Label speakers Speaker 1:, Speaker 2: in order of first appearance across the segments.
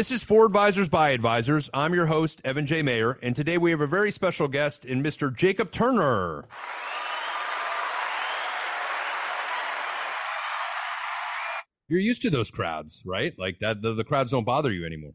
Speaker 1: This is For Advisors by Advisors. I'm your host, Evan J. Mayer, and today we have a very special guest in Mr. Jacob Turner. You're used to those crowds, right? Like that, the, the crowds don't bother you anymore.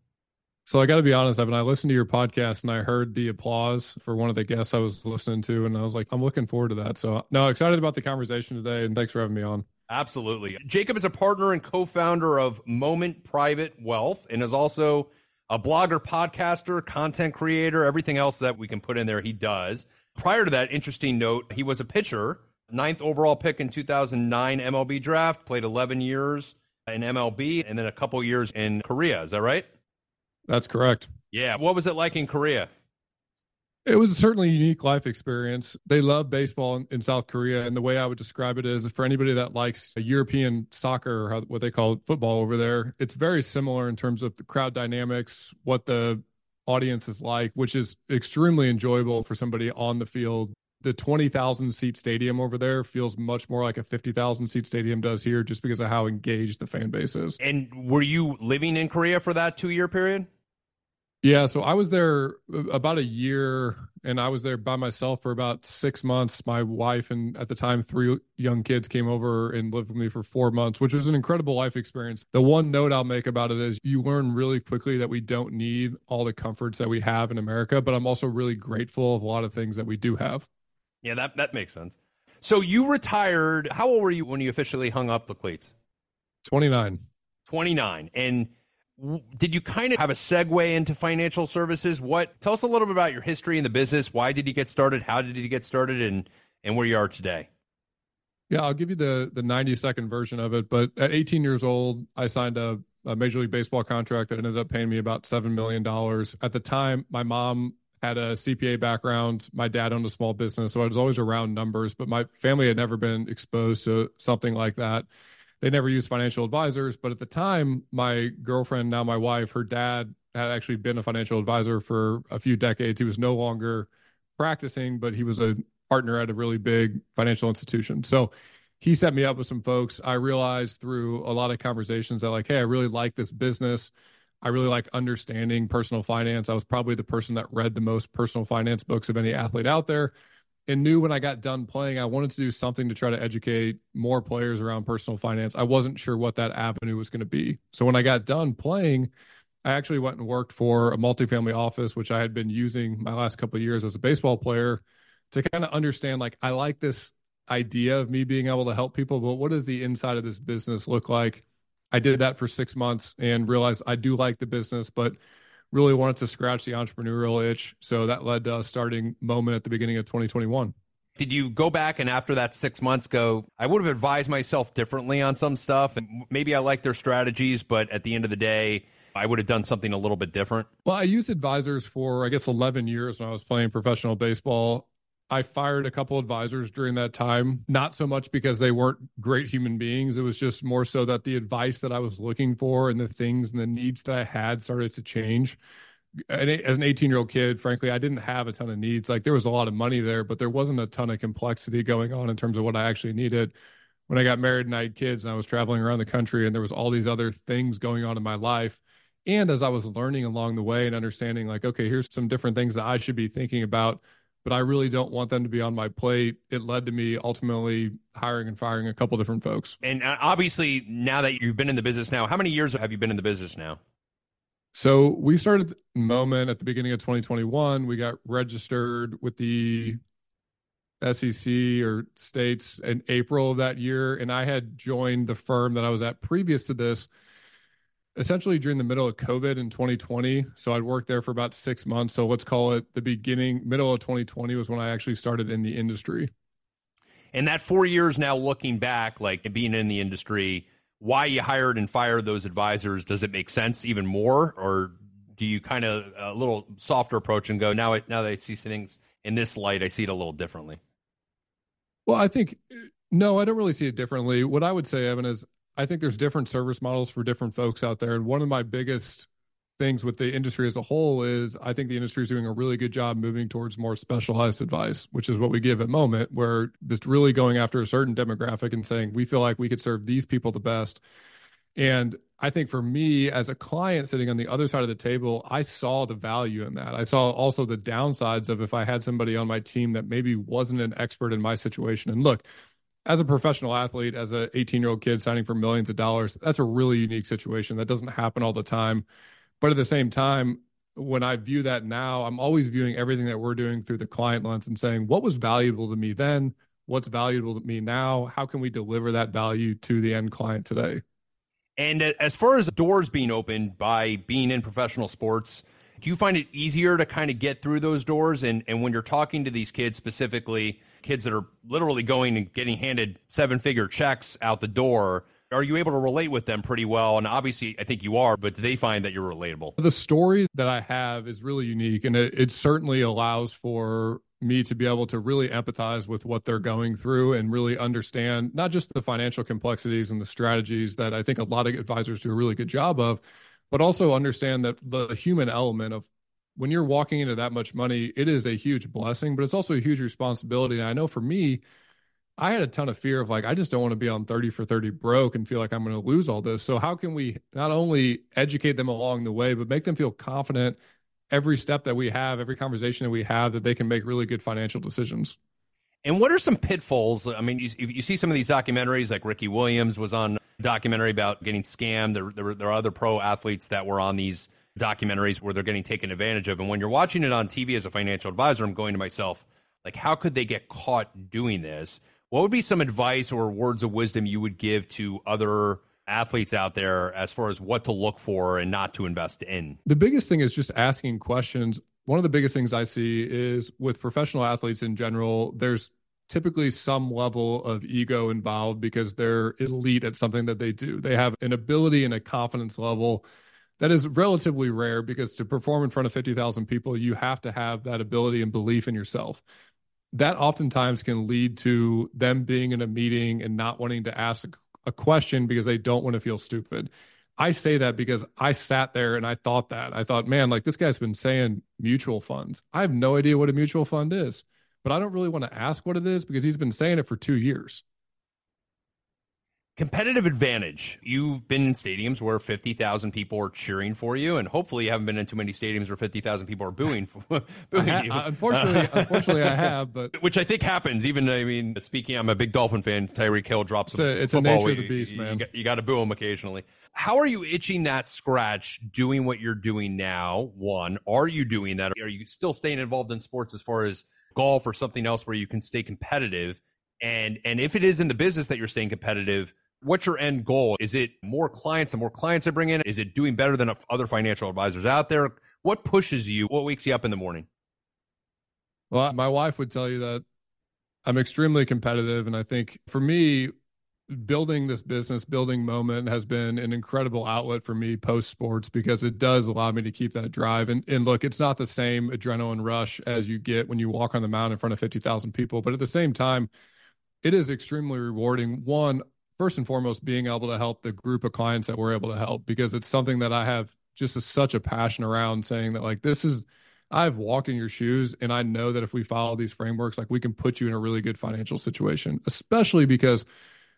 Speaker 2: So I got to be honest, Evan. I listened to your podcast and I heard the applause for one of the guests I was listening to, and I was like, I'm looking forward to that. So no, excited about the conversation today, and thanks for having me on.
Speaker 1: Absolutely. Jacob is a partner and co-founder of Moment Private Wealth, and is also a blogger, podcaster, content creator, everything else that we can put in there. He does. Prior to that, interesting note, he was a pitcher, ninth overall pick in 2009 MLB draft, played 11 years in MLB, and then a couple years in Korea. Is that right?
Speaker 2: That's correct.
Speaker 1: Yeah. What was it like in Korea?
Speaker 2: It was a certainly a unique life experience. They love baseball in, in, South Korea. And the way I would describe it is for anybody that likes European soccer, or what they call football over there, it's very similar in terms of the crowd dynamics, what the audience is like, which is extremely enjoyable for somebody on the field. The 20,000 seat stadium over there feels much more like a 50,000 seat stadium does here just because of how engaged the fan base is.
Speaker 1: And were you living in Korea for that two year period?
Speaker 2: Yeah, so I was there uh, about a year and I was there by myself for about six months. My wife and at the time three young kids came over and lived with me for four months, which was an incredible life experience. The one note I'll make about it is you learn really quickly that we don't need all the comforts that we have in America, but I'm also really grateful of a lot of things that we do have.
Speaker 1: Yeah, that that makes sense. So you retired. How old were you when you officially hung up the cleats?
Speaker 2: 29.
Speaker 1: 29. And did you kind of have a segue into financial services? What tell us a little bit about your history in the business. Why did you get started? How did you get started? And and where you are today?
Speaker 2: Yeah, I'll give you the the 90 second version of it. But at 18 years old, I signed a, a Major League Baseball contract that ended up paying me about seven million dollars. At the time, my mom had a CPA background. My dad owned a small business, so I was always around numbers. But my family had never been exposed to something like that they never used financial advisors. But at the time, my girlfriend, now my wife, her dad had actually been a financial advisor for a few decades. He was no longer practicing, but he was a partner at a really big financial institution. So he set me up with some folks. I realized through a lot of conversations that, like, hey, I really like this business. I really like understanding personal finance. I was probably the person that read the most personal finance books of any athlete out there and knew when I got done playing, I wanted to do something to try to educate more players around personal finance. I wasn't sure what that avenue was going to be. So when I got done playing, I actually went and worked for a multifamily office, which I had been using my last couple of years as a baseball player to kind of understand like, I like this idea of me being able to help people, but what does the inside of this business look like? I did that for six months and realized I do like the business, but really wanted to scratch the entrepreneurial itch. So that led to us starting Moment at the beginning of 2021.
Speaker 1: Did you go back and after that six months go, I would have advised myself differently on some stuff and maybe I like their strategies, but at the end of the day, I would have done something a little bit different?
Speaker 2: Well, I used advisors for, I guess, 11 years when I was playing professional baseball. I fired a couple advisors during that time, not so much because they weren't great human beings. It was just more so that the advice that I was looking for and the things and the needs that I had started to change. And as an 18 year old kid, frankly, I didn't have a ton of needs. Like there was a lot of money there, but there wasn't a ton of complexity going on in terms of what I actually needed. When I got married and I had kids and I was traveling around the country and there was all these other things going on in my life. And as I was learning along the way and understanding, like, okay, here's some different things that I should be thinking about but I really don't want them to be on my plate. It led to me ultimately hiring and firing a couple different folks.
Speaker 1: And uh, obviously, now that you've been in the business now, how many years have you been in the business now?
Speaker 2: So we started Moment at the beginning of 2021. We got registered with the SEC or states in April of that year. And I had joined the firm that I was at previous to this essentially during the middle of COVID in 2020. So I'd worked there for about six months. So let's call it the beginning, middle of 2020 was when I actually started in the industry.
Speaker 1: And that four years now, looking back, like being in the industry, why you hired and fired those advisors, does it make sense even more? Or do you kind of a little softer approach and go, now, now that I see things in this light, I see it a little differently?
Speaker 2: Well, I think no, I don't really see it differently. What I would say, Evan, is I think there's different service models for different folks out there. And one of my biggest things with the industry as a whole is I think the industry is doing a really good job moving towards more specialized advice, which is what we give at Moment, where it's really going after a certain demographic and saying, we feel like we could serve these people the best. And I think for me as a client sitting on the other side of the table, I saw the value in that. I saw also the downsides of if I had somebody on my team that maybe wasn't an expert in my situation. And look, as a professional athlete, as an 18 year old kid signing for millions of dollars, that's a really unique situation. That doesn't happen all the time. But at the same time, when I view that now, I'm always viewing everything that we're doing through the client lens and saying, what was valuable to me then? What's valuable to me now? How can we deliver that value to the end client today?
Speaker 1: And uh, as far as doors being opened by being in professional sports, do you find it easier to kind of get through those doors? And, and when you're talking to these kids, specifically kids that are literally going and getting handed seven figure checks out the door, are you able to relate with them pretty well? And obviously, I think you are, but do they find that you're relatable?
Speaker 2: The story that I have is really unique, and it, it certainly allows for me to be able to really empathize with what they're going through and really understand not just the financial complexities and the strategies that I think a lot of advisors do a really good job of, but also understand that the human element of when you're walking into that much money, it is a huge blessing, but it's also a huge responsibility. And I know for me, I had a ton of fear of like, I just don't want to be on 30 for 30 broke and feel like I'm going to lose all this. So, how can we not only educate them along the way, but make them feel confident every step that we have, every conversation that we have, that they can make really good financial decisions?
Speaker 1: And what are some pitfalls? I mean, you, you see some of these documentaries, like Ricky Williams was on documentary about getting scammed. There, there, there are other pro athletes that were on these documentaries where they're getting taken advantage of. And when you're watching it on TV as a financial advisor, I'm going to myself, like, how could they get caught doing this? What would be some advice or words of wisdom you would give to other athletes out there as far as what to look for and not to invest in?
Speaker 2: The biggest thing is just asking questions. One of the biggest things I see is with professional athletes in general, there's typically some level of ego involved because they're elite at something that they do. They have an ability and a confidence level that is relatively rare because to perform in front of 50,000 people, you have to have that ability and belief in yourself that oftentimes can lead to them being in a meeting and not wanting to ask a question because they don't want to feel stupid. I say that because I sat there and I thought that. I thought, man, like this guy's been saying mutual funds. I have no idea what a mutual fund is, but I don't really want to ask what it is because he's been saying it for two years.
Speaker 1: Competitive advantage. You've been in stadiums where 50,000 people are cheering for you, and hopefully you haven't been in too many stadiums where 50,000 people are booing, booing
Speaker 2: ha-
Speaker 1: you.
Speaker 2: Unfortunately, unfortunely, I have, but
Speaker 1: which I think happens. Even I mean, speaking, I'm a big Dolphin fan. Tyreek Hill drops.
Speaker 2: It's a, it's a nature of the beast, you, man.
Speaker 1: You, you got to boo him occasionally. How are you itching that scratch doing what you're doing now? One, are you doing that? Are you still staying involved in sports as far as golf or something else where you can stay competitive? And and if it is in the business that you're staying competitive what's your end goal? Is it more clients and more clients to bring in? Is it doing better than other financial advisors out there? What pushes you? What wakes you up in the morning?
Speaker 2: Well, my wife would tell you that I'm extremely competitive. And I think for me, building this business, building Moment has been an incredible outlet for me post sports because it does allow me to keep that drive. And, and look, it's not the same adrenaline rush as you get when you walk on the mound in front of 50,000 people. But at the same time, it is extremely rewarding. One, first and foremost being able to help the group of clients that we're able to help because it's something that I have just a, such a passion around saying that like this is I've walked in your shoes and I know that if we follow these frameworks like we can put you in a really good financial situation especially because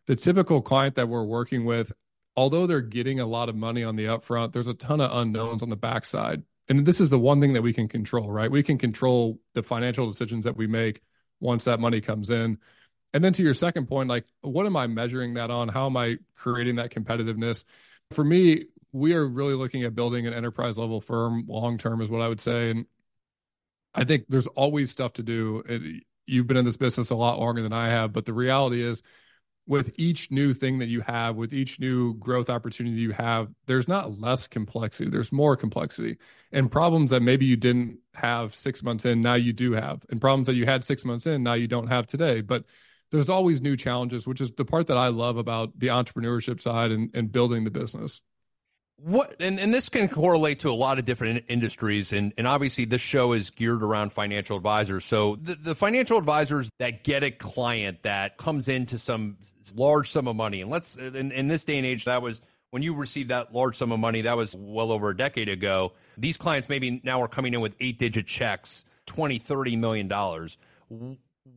Speaker 2: the typical client that we're working with although they're getting a lot of money on the upfront there's a ton of unknowns on the backside. And this is the one thing that we can control right? We can control the financial decisions that we make once that money comes in and then to your second point, like what am I measuring that on? How am I creating that competitiveness? For me, we are really looking at building an enterprise level firm long term, is what I would say. And I think there's always stuff to do. You've been in this business a lot longer than I have, but the reality is, with each new thing that you have, with each new growth opportunity you have, there's not less complexity, there's more complexity. And problems that maybe you didn't have six months in, now you do have. And problems that you had six months in, now you don't have today. But there's always new challenges, which is the part that I love about the entrepreneurship side and, and building the business.
Speaker 1: What and, and this can correlate to a lot of different industries, and, and obviously this show is geared around financial advisors. So the, the financial advisors that get a client that comes into some large sum of money, and let's in, in this day and age, that was when you received that large sum of money, that was well over a decade ago. These clients maybe now are coming in with eight digit checks, 20, 30 million dollars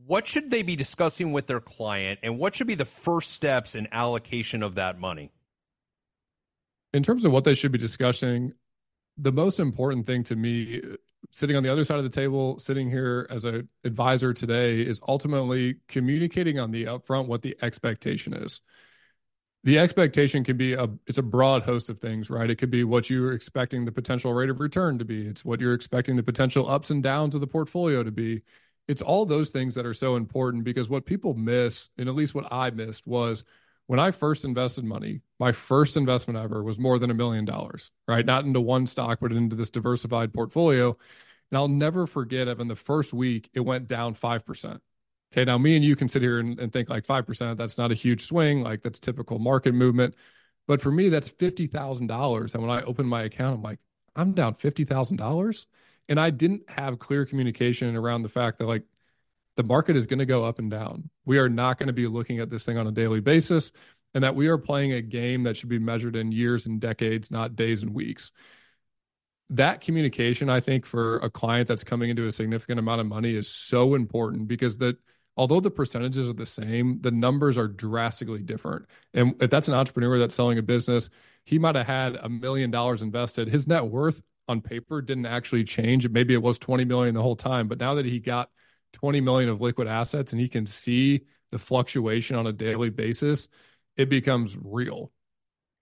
Speaker 1: what should they be discussing with their client and what should be the first steps in allocation of that money?
Speaker 2: In terms of what they should be discussing, the most important thing to me sitting on the other side of the table, sitting here as an advisor today, is ultimately communicating on the upfront what the expectation is. The expectation can be a it's a broad host of things, right? It could be what you're expecting the potential rate of return to be. It's what you're expecting the potential ups and downs of the portfolio to be. It's all those things that are so important because what people miss, and at least what I missed, was when I first invested money, my first investment ever was more than a million dollars, right? Not into one stock, but into this diversified portfolio. And I'll never forget if in the first week it went down 5%. Okay, now me and you can sit here and, and think like 5%, that's not a huge swing, like that's typical market movement. But for me, that's $50,000. And when I open my account, I'm like, I'm down $50,000. And I didn't have clear communication around the fact that like the market is going to go up and down. We are not going to be looking at this thing on a daily basis, and that we are playing a game that should be measured in years and decades, not days and weeks. That communication, I think, for a client that's coming into a significant amount of money is so important because that although the percentages are the same, the numbers are drastically different. And if that's an entrepreneur that's selling a business, he might have had a million dollars invested. His net worth on paper didn't actually change. Maybe it was 20 million the whole time, but now that he got 20 million of liquid assets and he can see the fluctuation on a daily basis, it becomes real.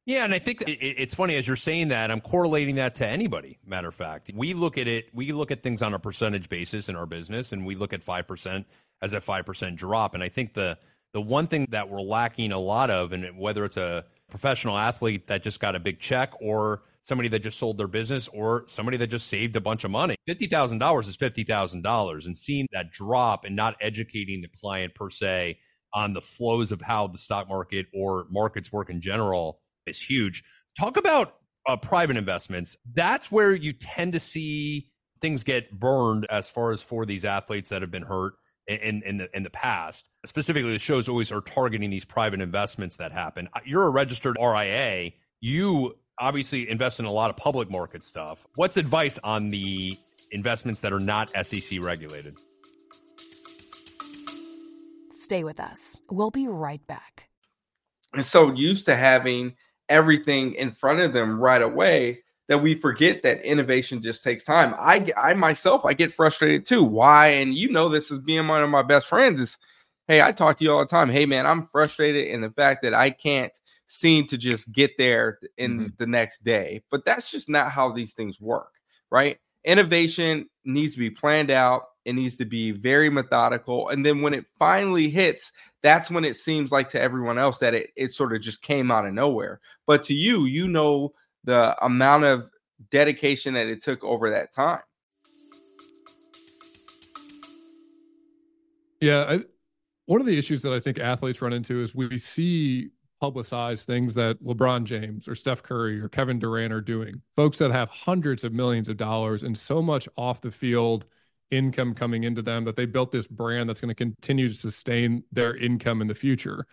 Speaker 1: Yeah, and I think it's funny as you're saying that, I'm correlating that to anybody. Matter of fact, we look at it, we look at things on a percentage basis in our business, and we look at 5% as a 5% drop. And I think the, the one thing that we're lacking a lot of, and whether it's a professional athlete that just got a big check or somebody that just sold their business or somebody that just saved a bunch of money. $50,000 is $50,000 and seeing that drop and not educating the client per se on the flows of how the stock market or markets work in general is huge. Talk about uh, private investments. That's where you tend to see things get burned as far as for these athletes that have been hurt in in the in the past. Specifically, the shows always are targeting these private investments that happen. You're a registered RIA. You obviously invest in a lot of public market stuff. What's advice on the investments that are not SEC regulated?
Speaker 3: Stay with us. We'll be right back.
Speaker 4: And so used to having everything in front of them right away that we forget that innovation just takes time. I I myself I get frustrated too. Why? And you know this is being one of my best friends is hey, I talk to you all the time. Hey man, I'm frustrated in the fact that I can't seem to just get there in mm-hmm. the next day. But that's just not how these things work, right? Innovation needs to be planned out. It needs to be very methodical. And then when it finally hits, that's when it seems like to everyone else that it, it sort of just came out of nowhere. But to you, you know the amount of dedication that it took over that time.
Speaker 2: Yeah. I, one of the issues that I think athletes run into is we see publicize things that LeBron James or Steph Curry or Kevin Durant are doing. Folks that have hundreds of millions of dollars and so much off the field income coming into them that they built this brand that's going to continue to sustain their income in the future.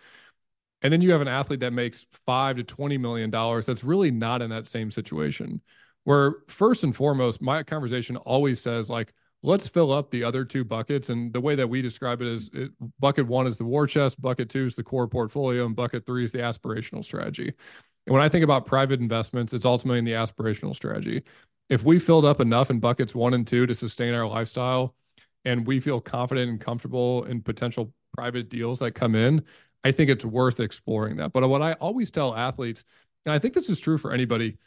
Speaker 2: And then you have an athlete that makes five to twenty million dollars that's really not in that same situation. Where first and foremost, my conversation always says like, let's fill up the other two buckets. And the way that we describe it is it, bucket one is the war chest, bucket two is the core portfolio, and bucket three is the aspirational strategy. And when I think about private investments, it's ultimately in the aspirational strategy. If we filled up enough in buckets one and two to sustain our lifestyle, and we feel confident and comfortable in potential private deals that come in, I think it's worth exploring that. But what I always tell athletes, and I think this is true for anybody,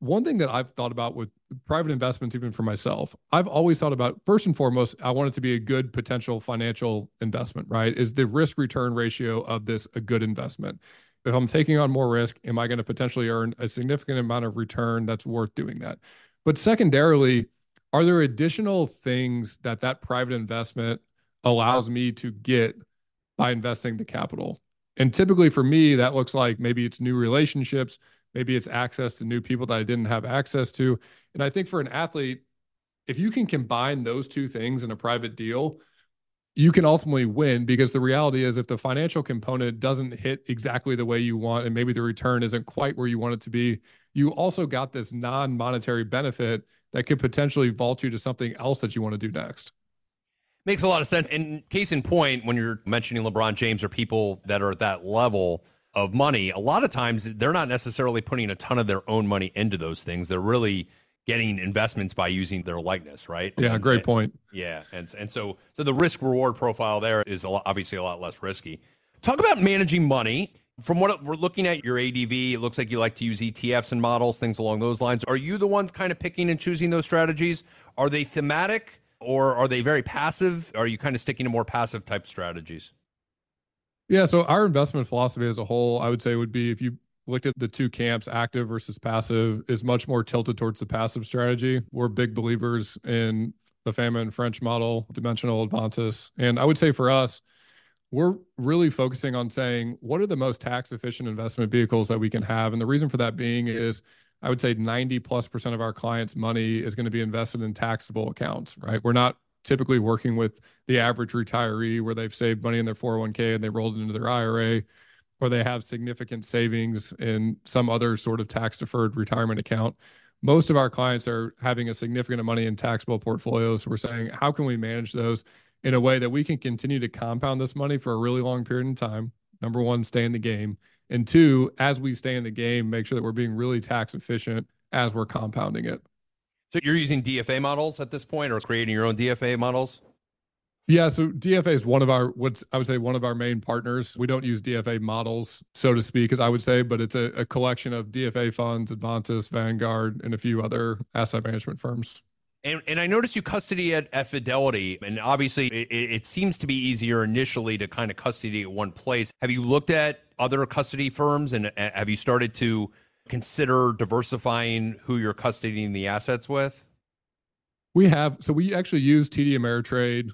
Speaker 2: one thing that I've thought about with private investments, even for myself, I've always thought about first and foremost, I want it to be a good potential financial investment, right? Is the risk return ratio of this a good investment? If I'm taking on more risk, am I going to potentially earn a significant amount of return that's worth doing that? But secondarily, are there additional things that that private investment allows me to get by investing the capital? And typically for me, that looks like maybe it's new relationships, Maybe it's access to new people that I didn't have access to. And I think for an athlete, if you can combine those two things in a private deal, you can ultimately win because the reality is if the financial component doesn't hit exactly the way you want and maybe the return isn't quite where you want it to be, you also got this non-monetary benefit that could potentially vault you to something else that you want to do next.
Speaker 1: Makes a lot of sense. And case in point, when you're mentioning LeBron James or people that are at that level, of money, a lot of times they're not necessarily putting a ton of their own money into those things. They're really getting investments by using their likeness, right?
Speaker 2: Yeah,
Speaker 1: and,
Speaker 2: great point.
Speaker 1: Yeah, and and so so the risk reward profile there is a lot, obviously a lot less risky. Talk about managing money. From what we're looking at your ADV, it looks like you like to use ETFs and models, things along those lines. Are you the ones kind of picking and choosing those strategies? Are they thematic or are they very passive? Are you kind of sticking to more passive type strategies?
Speaker 2: Yeah, so our investment philosophy as a whole, I would say, would be if you looked at the two camps, active versus passive, is much more tilted towards the passive strategy. We're big believers in the Fama and French model, dimensional Avantis. And I would say for us, we're really focusing on saying what are the most tax efficient investment vehicles that we can have. And the reason for that being is I would say 90 plus percent of our clients' money is going to be invested in taxable accounts, right? We're not typically working with the average retiree where they've saved money in their 401k and they rolled it into their IRA or they have significant savings in some other sort of tax deferred retirement account. Most of our clients are having a significant amount of money in taxable portfolios. We're saying, how can we manage those in a way that we can continue to compound this money for a really long period of time? Number one, stay in the game. And two, as we stay in the game, make sure that we're being really tax efficient as we're compounding it.
Speaker 1: So you're using DFA models at this point or creating your own DFA models?
Speaker 2: Yeah, so DFA is one of our what's I would say one of our main partners. We don't use DFA models, so to speak, as I would say, but it's a, a collection of DFA funds, Avantis, Vanguard, and a few other asset management firms.
Speaker 1: And, and I noticed you custody at, at Fidelity, and obviously it, it seems to be easier initially to kind of custody at one place. Have you looked at other custody firms, and have you started to consider diversifying who you're custodying the assets with?
Speaker 2: We have. So we actually use TD Ameritrade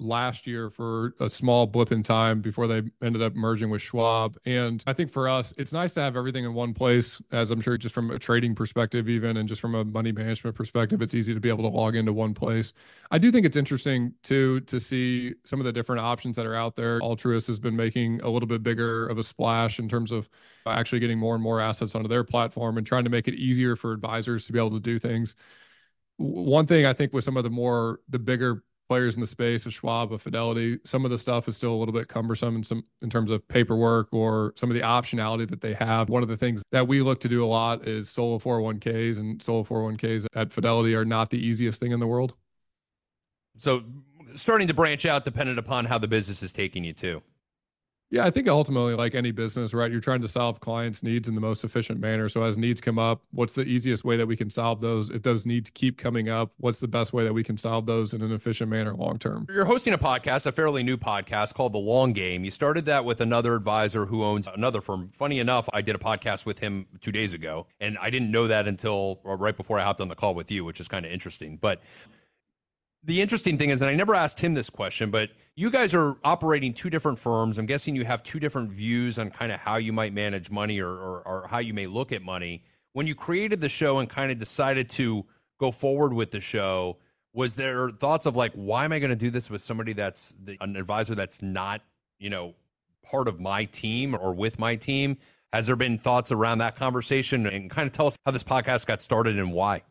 Speaker 2: last year for a small blip in time before they ended up merging with Schwab. And I think for us, it's nice to have everything in one place, as I'm sure just from a trading perspective, even and just from a money management perspective, it's easy to be able to log into one place. I do think it's interesting too to see some of the different options that are out there. Altruist has been making a little bit bigger of a splash in terms of actually getting more and more assets onto their platform and trying to make it easier for advisors to be able to do things one thing I think with some of the more the bigger players in the space of Schwab, of Fidelity. Some of the stuff is still a little bit cumbersome in some in terms of paperwork or some of the optionality that they have. One of the things that we look to do a lot is solo 401ks, and solo 401ks at Fidelity are not the easiest thing in the world.
Speaker 1: So, starting to branch out dependent upon how the business is taking you to.
Speaker 2: Yeah, I think ultimately, like any business, right, you're trying to solve clients' needs in the most efficient manner. So, as needs come up, what's the easiest way that we can solve those? If those needs keep coming up, what's the best way that we can solve those in an efficient manner long term?
Speaker 1: You're hosting a podcast, a fairly new podcast called The Long Game. You started that with another advisor who owns another firm. Funny enough, I did a podcast with him two days ago, and I didn't know that until uh, right before I hopped on the call with you, which is kind of interesting. But the interesting thing is, and I never asked him this question, but you guys are operating two different firms. I'm guessing you have two different views on kind of how you might manage money or, or, or how you may look at money. When you created the show and kind of decided to go forward with the show, was there thoughts of like, why am I going to do this with somebody that's the, an advisor that's not, you know, part of my team or with my team? Has there been thoughts around that conversation and kind of tell us how this podcast got started and why?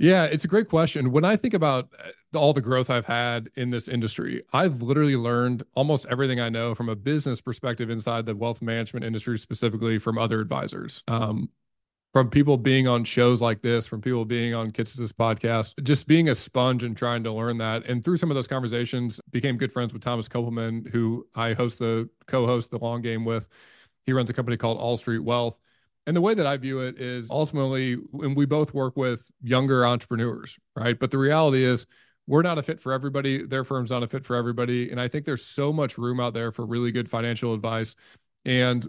Speaker 2: Yeah, it's a great question. When I think about uh, all the growth I've had in this industry, I've literally learned almost everything I know from a business perspective inside the wealth management industry, specifically from other advisors. Um, from people being on shows like this, from people being on Kitces' podcast, just being a sponge and trying to learn that. And through some of those conversations, became good friends with Thomas Kopelman, who I host the co-host the long game with. He runs a company called All Street Wealth and the way that I view it is ultimately, and we both work with younger entrepreneurs, right? But the reality is, we're not a fit for everybody. Their firm's not a fit for everybody. And I think there's so much room out there for really good financial advice. And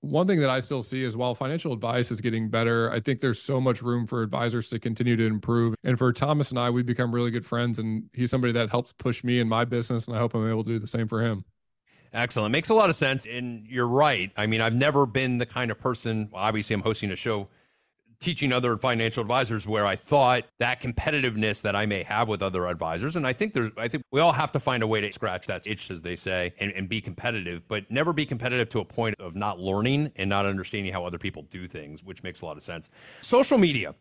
Speaker 2: one thing that I still see is while financial advice is getting better, I think there's so much room for advisors to continue to improve. And for Thomas and I, we've become really good friends. And he's somebody that helps push me in my business. And I hope I'm able to do the same for him.
Speaker 1: Excellent. Makes a lot of sense. And you're right. I mean, I've never been the kind of person, obviously, I'm hosting a show teaching other financial advisors where I thought that competitiveness that I may have with other advisors. And I think there's, I think we all have to find a way to scratch that itch, as they say, and, and be competitive, but never be competitive to a point of not learning and not understanding how other people do things, which makes a lot of sense. Social media.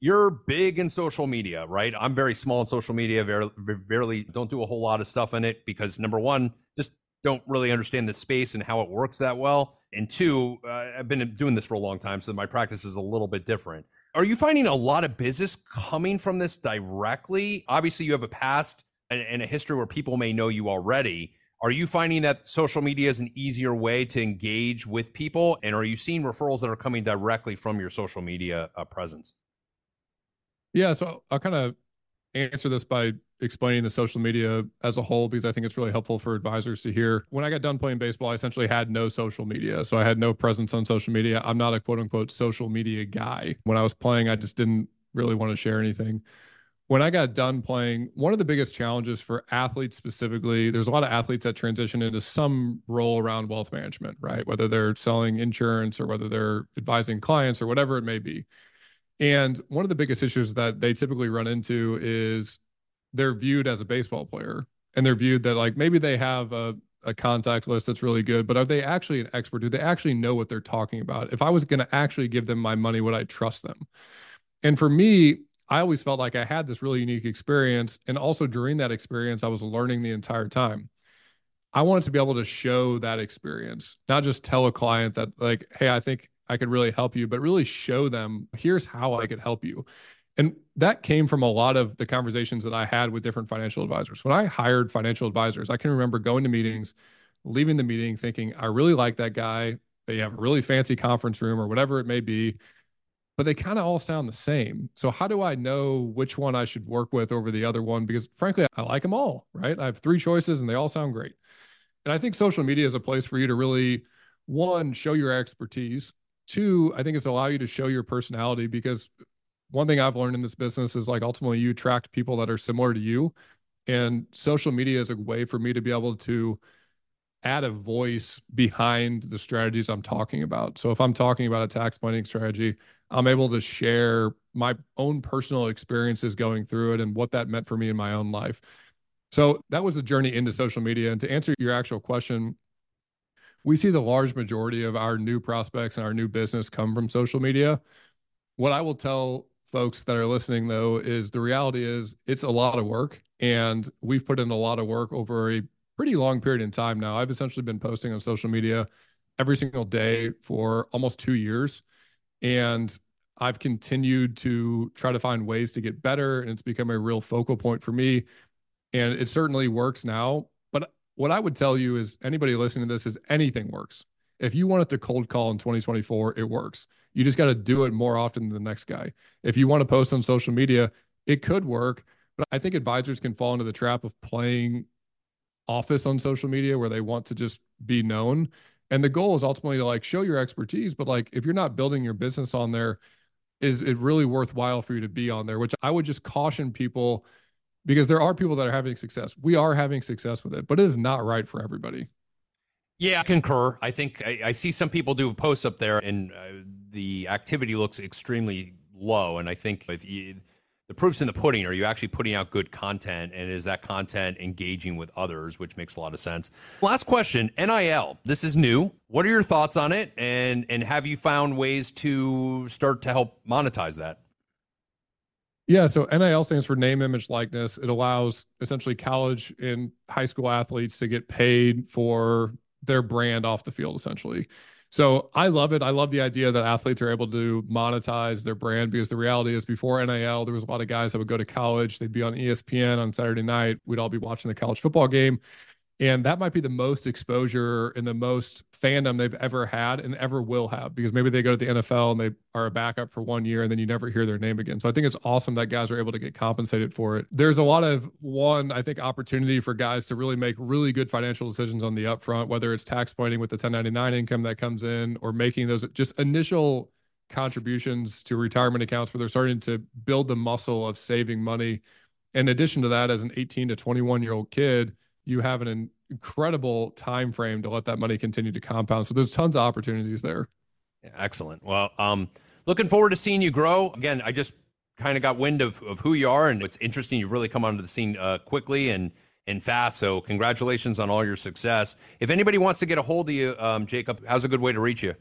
Speaker 1: You're big in social media, right? I'm very small in social media, very, very don't do a whole lot of stuff in it because number one, just don't really understand the space and how it works that well. And two, uh, I've been doing this for a long time, so my practice is a little bit different. Are you finding a lot of business coming from this directly? Obviously, you have a past and, and a history where people may know you already. Are you finding that social media is an easier way to engage with people? And are you seeing referrals that are coming directly from your social media uh, presence?
Speaker 2: Yeah, so I'll kind of answer this by explaining the social media as a whole because I think it's really helpful for advisors to hear. When I got done playing baseball, I essentially had no social media. So I had no presence on social media. I'm not a quote unquote social media guy. When I was playing, I just didn't really want to share anything. When I got done playing, one of the biggest challenges for athletes specifically, there's a lot of athletes that transition into some role around wealth management, right? Whether they're selling insurance or whether they're advising clients or whatever it may be. And one of the biggest issues that they typically run into is they're viewed as a baseball player and they're viewed that like maybe they have a, a contact list that's really good, but are they actually an expert? Do they actually know what they're talking about? If I was going to actually give them my money, would I trust them? And for me, I always felt like I had this really unique experience. And also during that experience, I was learning the entire time. I wanted to be able to show that experience, not just tell a client that, like, hey, I think I could really help you, but really show them here's how I could help you. And that came from a lot of the conversations that I had with different financial advisors. When I hired financial advisors, I can remember going to meetings, leaving the meeting thinking, I really like that guy. They have a really fancy conference room or whatever it may be, but they kind of all sound the same. So, how do I know which one I should work with over the other one? Because frankly, I like them all, right? I have three choices and they all sound great. And I think social media is a place for you to really, one, show your expertise, Two, I think it's allow you to show your personality because one thing I've learned in this business is like ultimately you attract people that are similar to you. And social media is a way for me to be able to add a voice behind the strategies I'm talking about. So if I'm talking about a tax planning strategy, I'm able to share my own personal experiences going through it and what that meant for me in my own life. So that was the journey into social media. And to answer your actual question, we see the large majority of our new prospects and our new business come from social media. What I will tell folks that are listening though is the reality is it's a lot of work and we've put in a lot of work over a pretty long period in time now. I've essentially been posting on social media every single day for almost 2 years and I've continued to try to find ways to get better and it's become a real focal point for me and it certainly works now what I would tell you is anybody listening to this is anything works. If you want it to cold call in 2024, it works. You just got to do it more often than the next guy. If you want to post on social media, it could work. But I think advisors can fall into the trap of playing office on social media where they want to just be known. And the goal is ultimately to like show your expertise. But like if you're not building your business on there, is it really worthwhile for you to be on there? Which I would just caution people because there are people that are having success. We are having success with it, but it is not right for everybody.
Speaker 1: Yeah, I concur. I think I, I see some people do posts up there, and uh, the activity looks extremely low. And I think if you, the proof's in the pudding, are you actually putting out good content, and is that content engaging with others, which makes a lot of sense. Last question: NIL. This is new. What are your thoughts on it, and and have you found ways to start to help monetize that?
Speaker 2: Yeah, so NIL stands for name, image, likeness. It allows essentially college and high school athletes to get paid for their brand off the field, essentially. So I love it. I love the idea that athletes are able to monetize their brand because the reality is before NIL, there was a lot of guys that would go to college. They'd be on ESPN on Saturday night. We'd all be watching the college football game. And that might be the most exposure and the most fandom they've ever had and ever will have because maybe they go to the NFL and they are a backup for one year and then you never hear their name again. So I think it's awesome that guys are able to get compensated for it. There's a lot of one, I think, opportunity for guys to really make really good financial decisions on the upfront, whether it's tax planning with the 1099 income that comes in or making those just initial contributions to retirement accounts where they're starting to build the muscle of saving money. In addition to that, as an 18 to 21 year old kid, you have an incredible time frame to let that money continue to compound. So there's tons of opportunities there.
Speaker 1: Excellent. Well, um, looking forward to seeing you grow. Again, I just kind of got wind of, of who you are, and it's interesting. You've really come onto the scene uh, quickly and and fast. So congratulations on all your success. If anybody wants to get a hold of you, um, Jacob, how's a good way to reach you?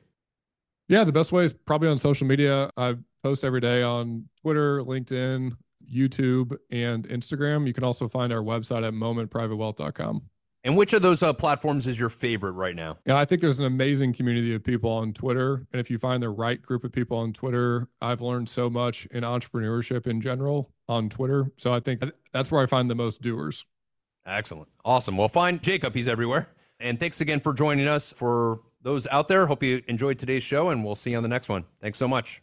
Speaker 2: Yeah, the best way is probably on social media. I post every day on Twitter, LinkedIn, YouTube, and Instagram. You can also find our website at momentprivatewealth.com.
Speaker 1: And which of those uh, platforms is your favorite right now?
Speaker 2: Yeah, I think there's an amazing community of people on Twitter. And if you find the right group of people on Twitter, I've learned so much in entrepreneurship in general on Twitter. So I think that's where I find the most doers.
Speaker 1: Excellent. Awesome. Well, find Jacob. He's everywhere. And thanks again for joining us. For those out there, hope you enjoyed today's show, and we'll see you on the next one. Thanks so much.